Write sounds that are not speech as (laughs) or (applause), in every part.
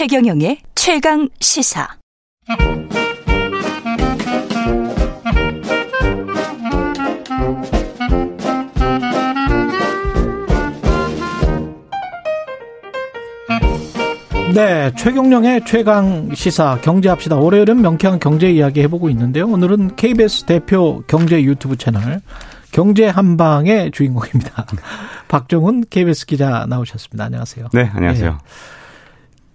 최경영의 최강 시사. 네, 최경령의 최강 시사 경제합시다. 월요일은 명쾌한 경제 이야기 해보고 있는데요. 오늘은 KBS 대표 경제 유튜브 채널 경제 한방의 주인공입니다. (laughs) 박종훈 KBS 기자 나오셨습니다. 안녕하세요. 네, 안녕하세요. 네.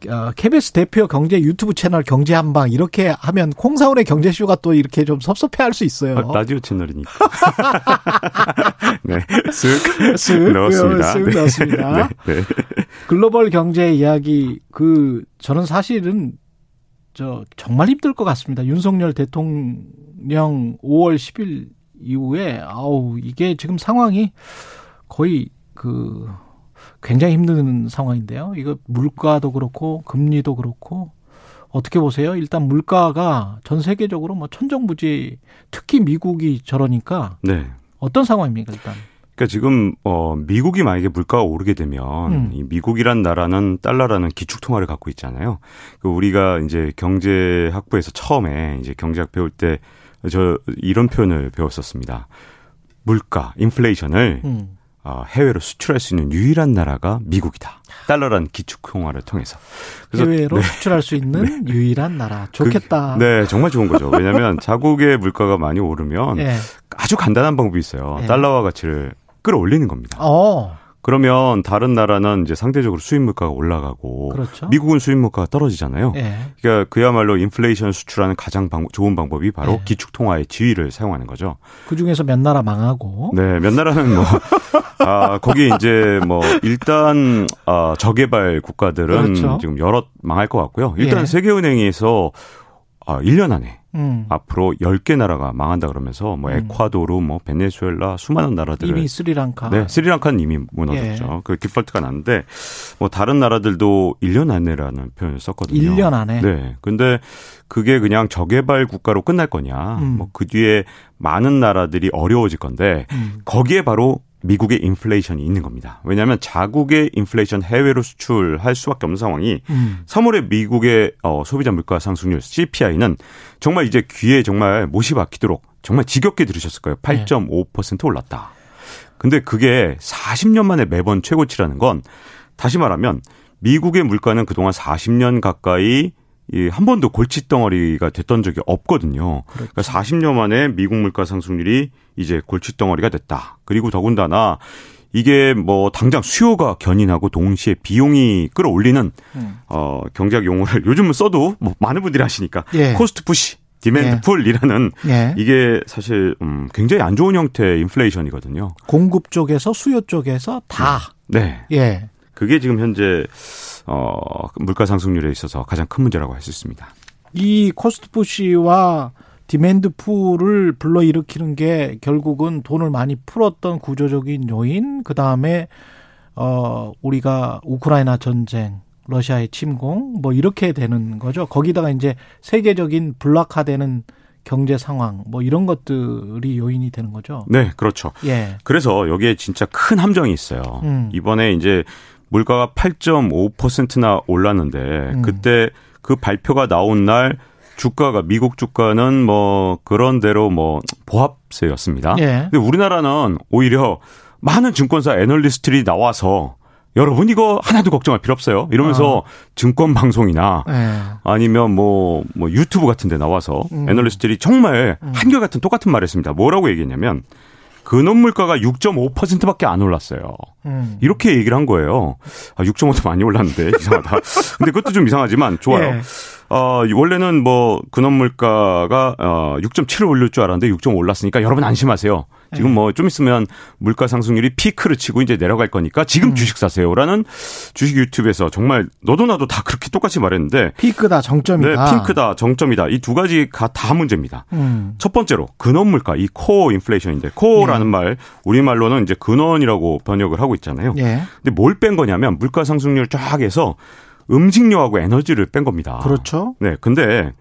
어, KBS 대표 경제 유튜브 채널 경제 한방 이렇게 하면 콩사원의 경제쇼가 또 이렇게 좀 섭섭해할 수 있어요. 아, 라디오 채널이니까. (laughs) 네, 쓱, 쓱 넣었습니다. 쓱 네. 넣었습니다. 네, 네. 글로벌 경제 이야기 그 저는 사실은 저 정말 힘들 것 같습니다. 윤석열 대통령 5월 10일 이후에 아우 이게 지금 상황이 거의 그 굉장히 힘든 상황인데요. 이거 물가도 그렇고 금리도 그렇고 어떻게 보세요? 일단 물가가 전 세계적으로 뭐 천정부지 특히 미국이 저러니까 네. 어떤 상황입니까 일단? 그러니까 지금 어 미국이 만약에 물가가 오르게 되면 음. 이 미국이란 나라는 달러라는 기축 통화를 갖고 있잖아요. 그 우리가 이제 경제 학부에서 처음에 이제 경제학 배울 때 저 이런 표현을 배웠었습니다. 물가, 인플레이션을 음. 어, 해외로 수출할 수 있는 유일한 나라가 미국이다. 달러라는 기축 통화를 통해서. 그래서 해외로 네. 수출할 수 있는 (laughs) 네. 유일한 나라. 좋겠다. 그, 네, 정말 좋은 거죠. 왜냐하면 자국의 물가가 많이 오르면 네. 아주 간단한 방법이 있어요. 네. 달러화 가치를 끌어올리는 겁니다. 어. 그러면 다른 나라는 이제 상대적으로 수입 물가가 올라가고 그렇죠. 미국은 수입 물가가 떨어지잖아요. 예. 그러니까 그야말로 인플레이션 수출하는 가장 방, 좋은 방법이 바로 예. 기축 통화의 지위를 사용하는 거죠. 그 중에서 몇 나라 망하고 네, 몇 나라는 뭐 (laughs) 아, 거기 이제 뭐 일단 아, 저개발 국가들은 그렇죠. 지금 여러 망할 것 같고요. 일단 예. 세계은행에서 아, 1년 안에 음. 앞으로 10개 나라가 망한다 그러면서 뭐 음. 에콰도르, 뭐 베네수엘라 수많은 나라들을 이미 스리랑카. 네, 스리랑카는 이미 무너졌죠. 예. 그 디폴트가 났는데 뭐 다른 나라들도 1년 안에라는 표현을 썼거든요. 1년 안에. 네. 근데 그게 그냥 저개발 국가로 끝날 거냐? 음. 뭐그 뒤에 많은 나라들이 어려워질 건데 음. 거기에 바로 미국의 인플레이션이 있는 겁니다. 왜냐하면 자국의 인플레이션 해외로 수출할 수밖에 없는 상황이 음. 3월에 미국의 어, 소비자 물가 상승률 CPI는 정말 이제 귀에 정말 못이 박히도록 정말 지겹게 들으셨을 거예요. 8.5% 올랐다. 근데 그게 40년 만에 매번 최고치라는 건 다시 말하면 미국의 물가는 그동안 40년 가까이 이한 번도 골칫덩어리가 됐던 적이 없거든요. 그렇죠. 그러니까 40년 만에 미국 물가 상승률이 이제 골칫덩어리가 됐다. 그리고 더군다나 이게 뭐 당장 수요가 견인하고 동시에 비용이 끌어올리는 음. 어 경제학 용어를 (laughs) 요즘은 써도 뭐 많은 분들이 하시니까 예. cost push demand 예. pull이라는 예. 이게 사실 음 굉장히 안 좋은 형태의 인플레이션이거든요. 공급 쪽에서 수요 쪽에서 다. 네. 예. 그게 지금 현재 어, 물가 상승률에 있어서 가장 큰 문제라고 할 수 있습니다. 이 cost push와 demand pull을 불러일으키는 게 결국은 돈을 많이 풀었던 구조적인 요인, 그 다음에 어 우리가 우크라이나 전쟁, 러시아의 침공, 뭐 이렇게 되는 거죠. 거기다가 이제 세계적인 블록화되는 경제 상황, 뭐 이런 것들이 요인이 되는 거죠. 네, 그렇죠. 예. 그래서 여기에 진짜 큰 함정이 있어요. 음. 이번에 이제 물가가 8.5%나 올랐는데 음. 그때 그 발표가 나온 날 주가가 미국 주가는 뭐 그런 대로 뭐 보합세였습니다. 예. 근데 우리나라는 오히려 많은 증권사 애널리스트들이 나와서 여러분 이거 하나도 걱정할 필요 없어요. 이러면서 어. 증권 방송이나 네. 아니면 뭐뭐 뭐 유튜브 같은 데 나와서 음. 애널리스트들이 정말 음. 한결같은 똑같은 말을 했습니다. 뭐라고 얘기했냐면 근원 물가가 6.5%밖에 안 올랐어요. 음. 이렇게 얘기를 한 거예요. 아, 6.5도 많이 올랐는데 (laughs) 이상하다. 근데 그것도 좀 이상하지만 좋아요. 예. 어, 원래는 뭐 근원 물가가 어 6.7을 올릴 줄 알았는데 6.5 올랐으니까 여러분 안심하세요. 지금 네. 뭐좀 있으면 물가 상승률이 피크를 치고 이제 내려갈 거니까 지금 음. 주식 사세요라는 주식 유튜브에서 정말 너도 나도 다 그렇게 똑같이 말했는데 피크다 정점이다. 네, 핑크다 정점이다. 이 두 가지가 다 문제입니다. 음. 첫 번째로 근원 물가 이 코어 인플레이션인데 코어라는 네. 말 우리 말로는 이제 근원이라고 번역을 하고 있잖아요. 네. 근데 뭘 뺀 거냐면 물가 상승률 쫙 해서 음식료하고 에너지를 뺀 겁니다. 그렇죠. 네. 근데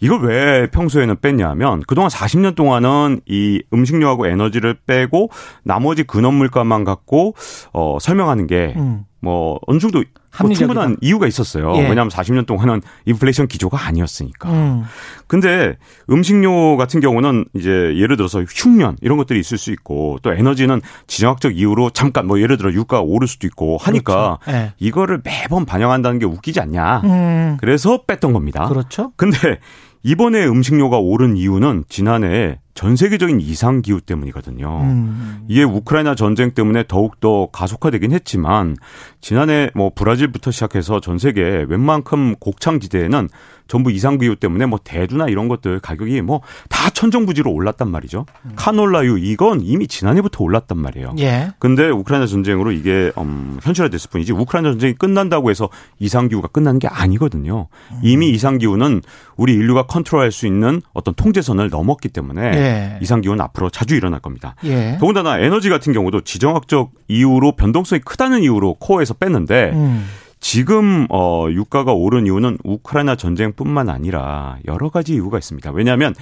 이걸 왜 평소에는 뺐냐 하면 그동안 40년 동안은 이 음식료하고 에너지를 빼고 나머지 근원 물가만 갖고 어 설명하는 게 음. 뭐 어느 정도 뭐 충분한 이유가 있었어요. 예. 왜냐하면 40년 동안은 인플레이션 기조가 아니었으니까. 음. 근데 음식료 같은 경우는 이제 예를 들어서 흉년 이런 것들이 있을 수 있고 또 에너지는 지정학적 이유로 잠깐 뭐 예를 들어 유가가 오를 수도 있고 하니까 그렇죠. 예. 이거를 매번 반영한다는 게 웃기지 않냐. 음. 그래서 뺐던 겁니다. 그렇죠. 근데 이번에 음식료가 오른 이유는 지난해 전 세계적인 이상 기후 때문이거든요. 음. 이게 우크라이나 전쟁 때문에 더욱 더 가속화되긴 했지만 지난해 뭐 브라질부터 시작해서 전 세계 웬만큼 곡창지대에는 전부 이상 기후 때문에 뭐 대두나 이런 것들 가격이 뭐 다 천정부지로 올랐단 말이죠. 음. 카놀라유 이건 이미 지난해부터 올랐단 말이에요. 예. 근데 우크라이나 전쟁으로 이게 음, 현실화됐을 뿐이지 우크라이나 전쟁이 끝난다고 해서 이상 기후가 끝나는 게 아니거든요. 음. 이미 이상 기후는 우리 인류가 컨트롤할 수 있는 어떤 통제선을 넘었기 때문에 예. 이상 기후는 앞으로 자주 일어날 겁니다. 예. 더군다나 에너지 같은 경우도 지정학적 이유로 변동성이 크다는 이유로 코어에서 뺐는데 음. 지금 어 유가가 오른 이유는 우크라이나 전쟁뿐만 아니라 여러 가지 이유가 있습니다. 왜냐하면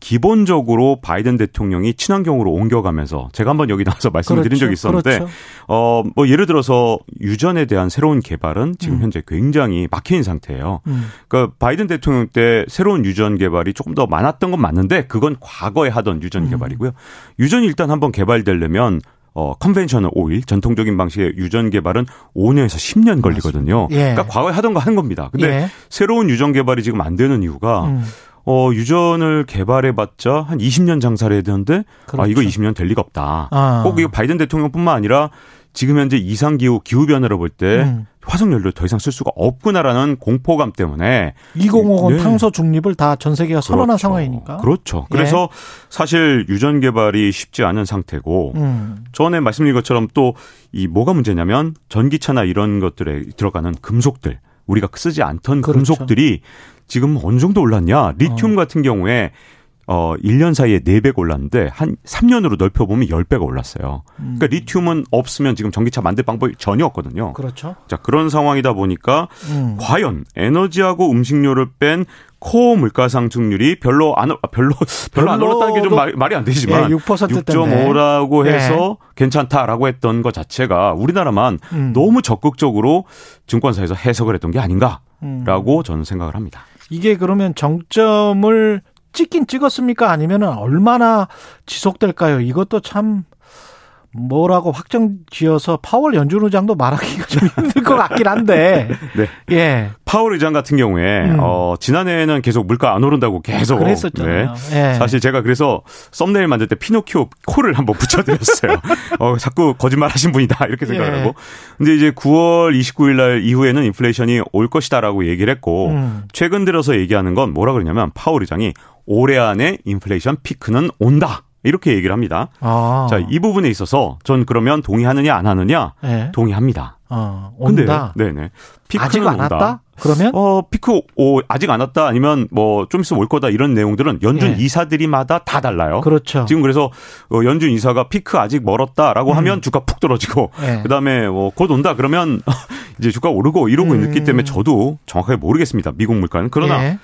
기본적으로 바이든 대통령이 친환경으로 옮겨가면서 제가 한번 여기 나와서 말씀을 그렇죠. 드린 적이 있었는데 그렇죠. 어뭐 예를 들어서 유전에 대한 새로운 개발은 지금 음. 현재 굉장히 있는 상태예요. 음. 그러니까 바이든 대통령 때 새로운 유전 개발이 조금 더 많았던 건 맞는데 그건 과거에 하던 유전 음. 개발이고요. 유전이 일단 한번 개발되려면 어, conventional oil, 전통적인 방식의 유전 개발은 5년에서 10년 걸리거든요. 예. 그러니까 과거에 하던 거 하는 겁니다. 근데 예. 새로운 유전 개발이 지금 안 되는 이유가 음. 어, 유전을 개발해봤자 한 20년 장사를 해야 되는데, 그렇죠. 아, 이거 20년 될 리가 없다. 아. 꼭 이거 바이든 대통령뿐만 아니라 지금 현재 이상 기후 기후 변화를 볼때 음. 화석연료 더 이상 쓸 수가 없구나라는 공포감 때문에 2050 네. 탄소 중립을 다 전 세계가 선언한 그렇죠. 상황이니까. 그렇죠. 그래서 예. 사실 유전 개발이 쉽지 않은 상태고 음. 전에 말씀드린 것처럼 또 이 뭐가 문제냐면 전기차나 이런 것들에 들어가는 금속들 우리가 쓰지 않던 그렇죠. 금속들이 지금 어느 정도 올랐냐? 리튬 어. 같은 경우에 어 1년 사이에 4배가 올랐는데 한 3년으로 넓혀 보면 10배가 올랐어요. 음. 그러니까 리튬은 없으면 지금 전기차 만들 방법이 전혀 없거든요. 그렇죠. 자, 그런 상황이다 보니까 음. 과연 에너지하고 음식료를 뺀 코어 물가 상승률이 별로 안 아, 별로 (laughs) 별로 안 올랐다는 게 좀 말이 안 되지만 예, 6.5라고 해서 예. 괜찮다라고 했던 것 자체가 우리나라만 음. 너무 적극적으로 증권사에서 해석을 했던 게 아닌가라고 음. 저는 생각을 합니다. 이게 그러면 정점을 찍긴 찍었습니까? 아니면은 얼마나 지속될까요? 이것도 참 뭐라고 확정 지어서 파월 연준 의장도 말하기가 좀 힘들 것 같긴 한데. (laughs) 네. 예. 파월 의장 같은 경우에 음. 어 지난해에는 계속 물가 안 오른다고 계속 그랬었잖아요. 네. 예. 사실 제가 그래서 썸네일 만들 때 피노키오 코를 한번 붙여 드렸어요. (laughs) 어 자꾸 거짓말 하신 분이다. 이렇게 생각하고. 예. 근데 이제 9월 29일 날 이후에는 인플레이션이 올 것이다라고 얘기를 했고 음. 최근 들어서 얘기하는 건 뭐라 그러냐면 파월 의장이 올해 안에 인플레이션 피크는 온다. 이렇게 얘기를 합니다. 아. 자, 이 부분에 있어서 전 그러면 동의하느냐 안 하느냐 네. 동의합니다. 어, 온다. 근데 네네. 피크는 아직 안 온다. 왔다? 그러면 어 피크 오 아직 안 왔다 아니면 뭐 좀 있으면 올 거다 이런 내용들은 연준 예. 이사들이마다 다 달라요. 그렇죠. 지금 그래서 어, 연준 이사가 피크 아직 멀었다라고 음. 하면 주가 푹 떨어지고 예. 그다음에 뭐곧 온다 그러면 (laughs) 이제 주가 오르고 이러고 음. 있기 때문에 저도 정확하게 모르겠습니다. 미국 물가는 그러나 예.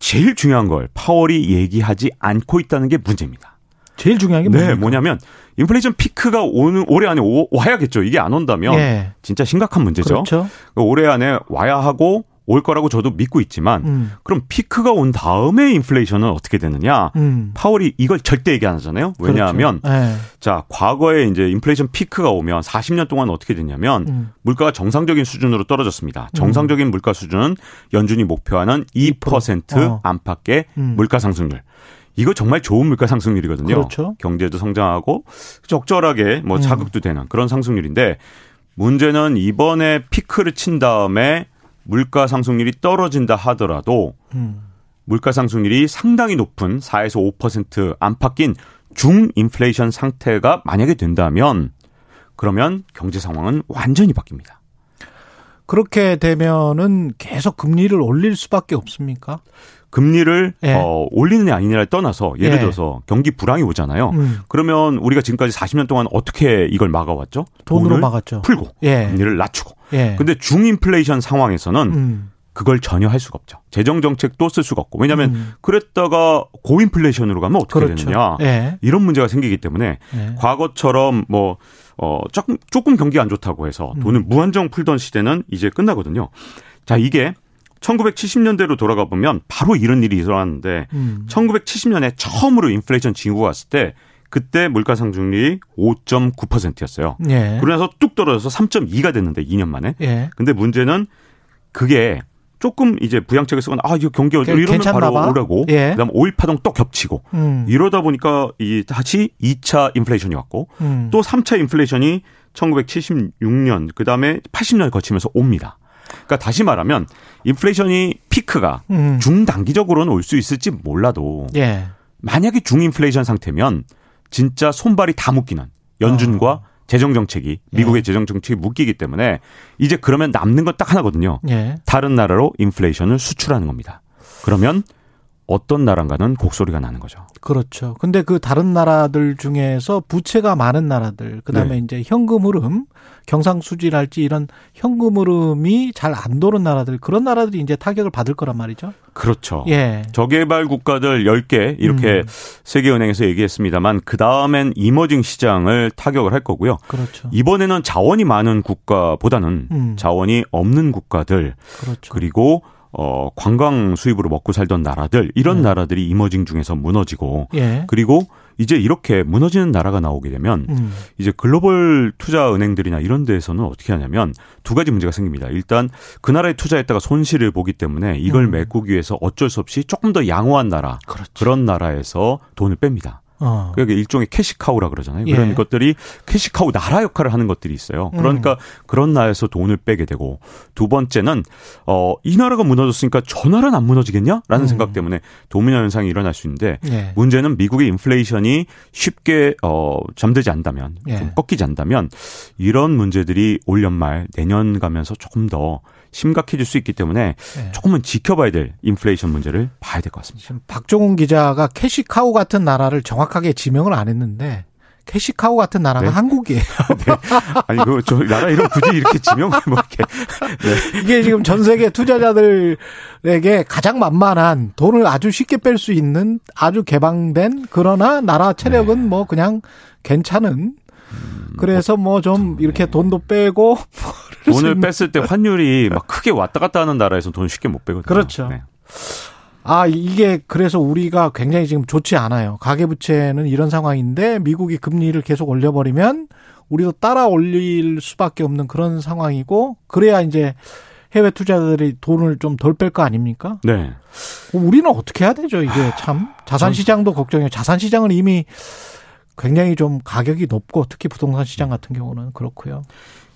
제일 중요한 걸 파월이 얘기하지 않고 있다는 게 문제입니다. 제일 중요한 게 네, 뭐냐면 인플레이션 피크가 오는 올해 안에 오, 와야겠죠. 이게 안 온다면 예. 진짜 심각한 문제죠. 그렇죠. 그러니까 올해 안에 와야 하고 올 거라고 저도 믿고 있지만 음. 그럼 피크가 온 다음에 인플레이션은 어떻게 되느냐? 음. 파월이 이걸 절대 얘기 안 하잖아요. 그렇죠. 왜냐하면 그렇죠. 네. 자 과거에 이제 인플레이션 피크가 오면 40년 동안 어떻게 됐냐면 음. 물가가 정상적인 수준으로 떨어졌습니다. 음. 정상적인 물가 수준은 연준이 목표하는 2% 어. 안팎의 음. 물가 상승률. 이거 정말 좋은 물가 상승률이거든요. 그렇죠. 경제도 성장하고 적절하게 뭐 음. 자극도 되는 그런 상승률인데 문제는 이번에 피크를 친 다음에 물가 상승률이 떨어진다 하더라도 음. 물가 상승률이 상당히 높은 4에서 5% 안팎인 중인플레이션 상태가 만약에 된다면 그러면 경제 상황은 완전히 바뀝니다. 그렇게 되면은 계속 금리를 올릴 수밖에 없습니까? 금리를 예. 어, 올리느냐 아니냐를 떠나서 예를 예. 들어서 경기 불황이 오잖아요. 음. 그러면 우리가 지금까지 40년 동안 어떻게 이걸 막아왔죠? 돈으로 막았죠. 풀고 예. 금리를 낮추고. 예. 근데 중인플레이션 상황에서는 음. 그걸 전혀 할 수가 없죠. 재정 정책도 쓸 수가 없고 왜냐하면 음. 그랬다가 고인플레이션으로 가면 어떻게 그렇죠. 되느냐 예. 이런 문제가 생기기 때문에 예. 과거처럼 뭐 어 조금 조금 경기 안 좋다고 해서 돈을 음. 무한정 풀던 시대는 이제 끝나거든요. 자 이게 1970년대로 돌아가 보면 바로 이런 일이 일어났는데 음. 1970년에 처음으로 인플레이션 징후가 왔을 때 그때 물가 상승률이 5.9%였어요. 예. 그러면서 뚝 떨어져서 3.2가 됐는데 2년 만에. 예. 근데 문제는 그게 조금 이제 부양책을 쓰거나 아 이거 경기 이러면 바로 봐. 오라고 예. 그다음 오일 파동 또 겹치고 음. 이러다 보니까 이 다시 2차 인플레이션이 왔고 음. 또 3차 인플레이션이 1976년 그다음에 80년을 거치면서 옵니다. 그러니까 다시 말하면 인플레이션이 피크가 음. 중단기적으로는 올 수 있을지 몰라도 예. 만약에 중인플레이션 상태면 진짜 손발이 다 묶이는 연준과 어. 재정 정책이 미국의 예. 재정 정책이 묶이기 때문에 이제 그러면 남는 건 딱 하나거든요. 예. 다른 나라로 인플레이션을 수출하는 겁니다. 그러면 어떤 나라인가는 곡소리가 나는 거죠. 그렇죠. 근데 그 다른 나라들 중에서 부채가 많은 나라들, 그 다음에 네. 이제 현금 흐름, 경상수지랄지 이런 현금 흐름이 잘 안 도는 나라들, 그런 나라들이 이제 타격을 받을 거란 말이죠. 그렇죠. 예. 저개발 국가들 10개 이렇게 음. 세계은행에서 얘기했습니다만 그 다음엔 이머징 시장을 타격을 할 거고요. 그렇죠. 이번에는 자원이 많은 국가보다는 음. 자원이 없는 국가들 그렇죠. 그리고 어, 관광 수입으로 먹고 살던 나라들, 이런 네. 나라들이 이머징 중에서 무너지고, 예. 그리고 이제 이렇게 무너지는 나라가 나오게 되면, 음. 이제 글로벌 투자 은행들이나 이런 데에서는 어떻게 하냐면, 두 가지 문제가 생깁니다. 일단, 그 나라에 투자했다가 손실을 보기 때문에 이걸 음. 메꾸기 위해서 어쩔 수 없이 조금 더 양호한 나라, 그렇지. 그런 나라에서 돈을 뺍니다. 어. 그게 일종의 캐시카우라 그러잖아요. 예. 그런 것들이 캐시카우 나라 역할을 하는 것들이 있어요. 그러니까 음. 그런 나라에서 돈을 빼게 되고 두 번째는 어 이 나라가 무너졌으니까 저 나라는 안 무너지겠냐라는 음. 생각 때문에 도미노 현상이 일어날 수 있는데 예. 문제는 미국의 인플레이션이 쉽게 어 잠들지 않다면 예. 좀 꺾이지 않다면 이런 문제들이 올 연말 내년 가면서 조금 더 심각해질 수 있기 때문에 네. 조금은 지켜봐야 될 인플레이션 문제를 봐야 될 것 같습니다. 박종훈 기자가 cash cow 같은 나라를 정확하게 지명을 안 했는데 cash cow 같은 나라가 네? 한국이에요. (laughs) 네. 아니 그저 나라 이름 굳이 이렇게 지명을 뭐 이렇게 네. 이게 지금 전 세계 투자자들에게 가장 만만한 돈을 아주 쉽게 뺄 수 있는 아주 개방된 그러나 나라 체력은 네. 뭐 그냥 괜찮은 그래서 뭐 좀 이렇게 돈도 빼고 돈을 뺐을 때 환율이 막 크게 왔다 갔다 하는 나라에서 돈 쉽게 못 빼거든요. 그렇죠. 네. 아, 이게 그래서 우리가 굉장히 지금 좋지 않아요. 가계부채는 이런 상황인데 미국이 금리를 계속 올려버리면 우리도 따라 올릴 수밖에 없는 그런 상황이고 그래야 이제 해외 투자자들이 돈을 좀 덜 뺄 거 아닙니까? 네. 우리는 어떻게 해야 되죠? 이게 참 자산 시장도 걱정이에요. 자산 시장은 이미 굉장히 좀 가격이 높고 특히 부동산 시장 같은 경우는 그렇고요.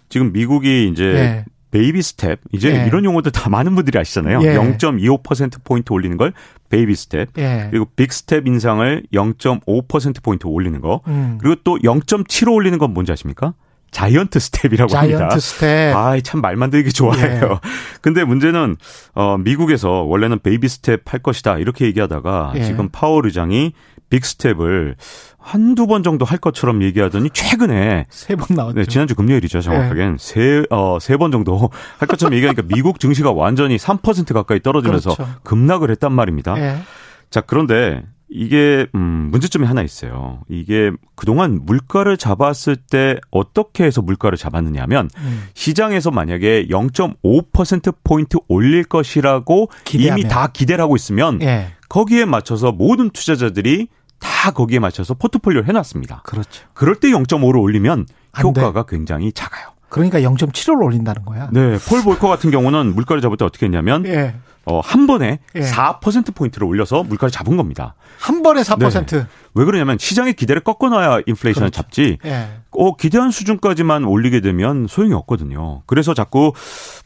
지금 미국이 이제 네. baby step 이제 예. 이런 용어들 다 많은 분들이 아시잖아요. 예. 0.25% 포인트 올리는 걸 baby step 예. 그리고 big step 인상을 0.5% 포인트 올리는 거 음. 그리고 또 0.75 올리는 건 뭔지 아십니까? giant step이라고 giant 합니다. 스텝. 아, 참 말 만들기 좋아해요. 예. 근데 문제는 어 미국에서 원래는 baby step 할 것이다 이렇게 얘기하다가 예. 지금 파월 의장이 big step을 한두 번 정도 할 것처럼 얘기하더니 최근에 세 번 나왔죠. 네, 지난주 금요일이죠. 정확하게는 네. 세, 어, 세 번 정도 (laughs) 할 것처럼 얘기하니까 미국 증시가 완전히 3% 가까이 떨어지면서 그렇죠. 급락을 했단 말입니다. 네. 자, 그런데 이게 음 문제점이 하나 있어요. 이게 그동안 물가를 잡았을 때 어떻게 해서 물가를 잡았느냐면 음. 시장에서 만약에 0.5% 포인트 올릴 것이라고 기대하면. 이미 다 기대를 하고 있으면 예. 거기에 맞춰서 모든 투자자들이 다 거기에 맞춰서 포트폴리오를 해놨습니다. 그렇죠. 그럴 때 0.5를 올리면 효과가 굉장히 작아요. 그러니까 0.75를 올린다는 거야. 네. 폴 볼커 같은 경우는 물가를 잡을 때 어떻게 했냐면 예. 어, 한 번에 예. 4%포인트를 올려서 물가를 잡은 겁니다. 한 번에 4%? 네. 왜 그러냐면 시장의 기대를 꺾어놔야 인플레이션을 그렇죠. 잡지. 예. 어, 기대한 수준까지만 올리게 되면 소용이 없거든요. 그래서 자꾸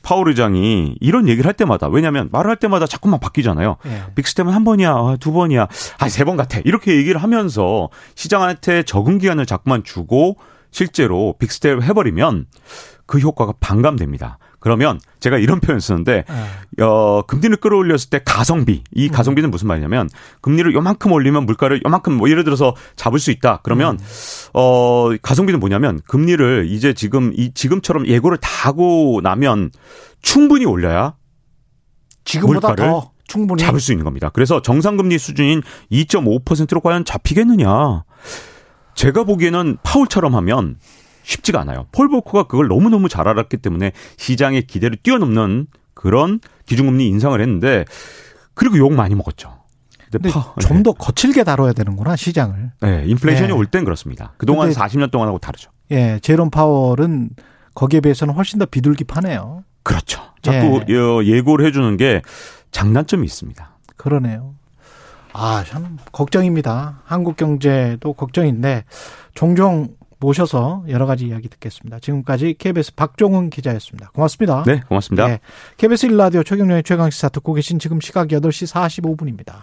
파월 의장이 이런 얘기를 할 때마다 왜냐하면 말을 할 때마다 자꾸만 바뀌잖아요. 예. 빅스텝은 한 번이야, 아, 두 번이야, 아, 세 번 같아. 이렇게 얘기를 하면서 시장한테 적응 기간을 자꾸만 주고 실제로 빅스텝을 해버리면 그 효과가 반감됩니다. 그러면 제가 이런 표현 쓰는데 네. 어 금리를 끌어올렸을 때 가성비 이 음. 가성비는 무슨 말이냐면 금리를 요만큼 올리면 물가를 요만큼 뭐 예를 들어서 잡을 수 있다 그러면 음. 어 가성비는 뭐냐면 금리를 이제 지금 이 지금처럼 예고를 다 하고 나면 충분히 올려야 지금보다 더 충분히 잡을 수 있는 겁니다. 그래서 정상금리 수준인 2.5%로 과연 잡히겠느냐? 제가 보기에는 파울처럼 하면 쉽지가 않아요. 폴 보커가 그걸 너무너무 잘 알았기 때문에 시장의 기대를 뛰어넘는 그런 기준금리 인상을 했는데 그리고 욕 많이 먹었죠. 근데 좀더 네. 거칠게 다뤄야 되는구나 시장을. 네, 인플레이션이 네. 올땐 그렇습니다. 그동안 40년 동안하고 다르죠. 예, 제롬 파월은 거기에 비해서는 훨씬 더 비둘기파네요. 그렇죠. 자꾸 예. 예고를 해주는 게 장단점이 있습니다. 그러네요. 아, 참 걱정입니다. 한국 경제도 걱정인데 종종 모셔서 여러 가지 이야기 듣겠습니다. 지금까지 KBS 박종훈 기자였습니다. 고맙습니다. 네, 고맙습니다. 네, KBS 1라디오 최경련의 최강시사 듣고 계신 지금 시각 8시 45분입니다.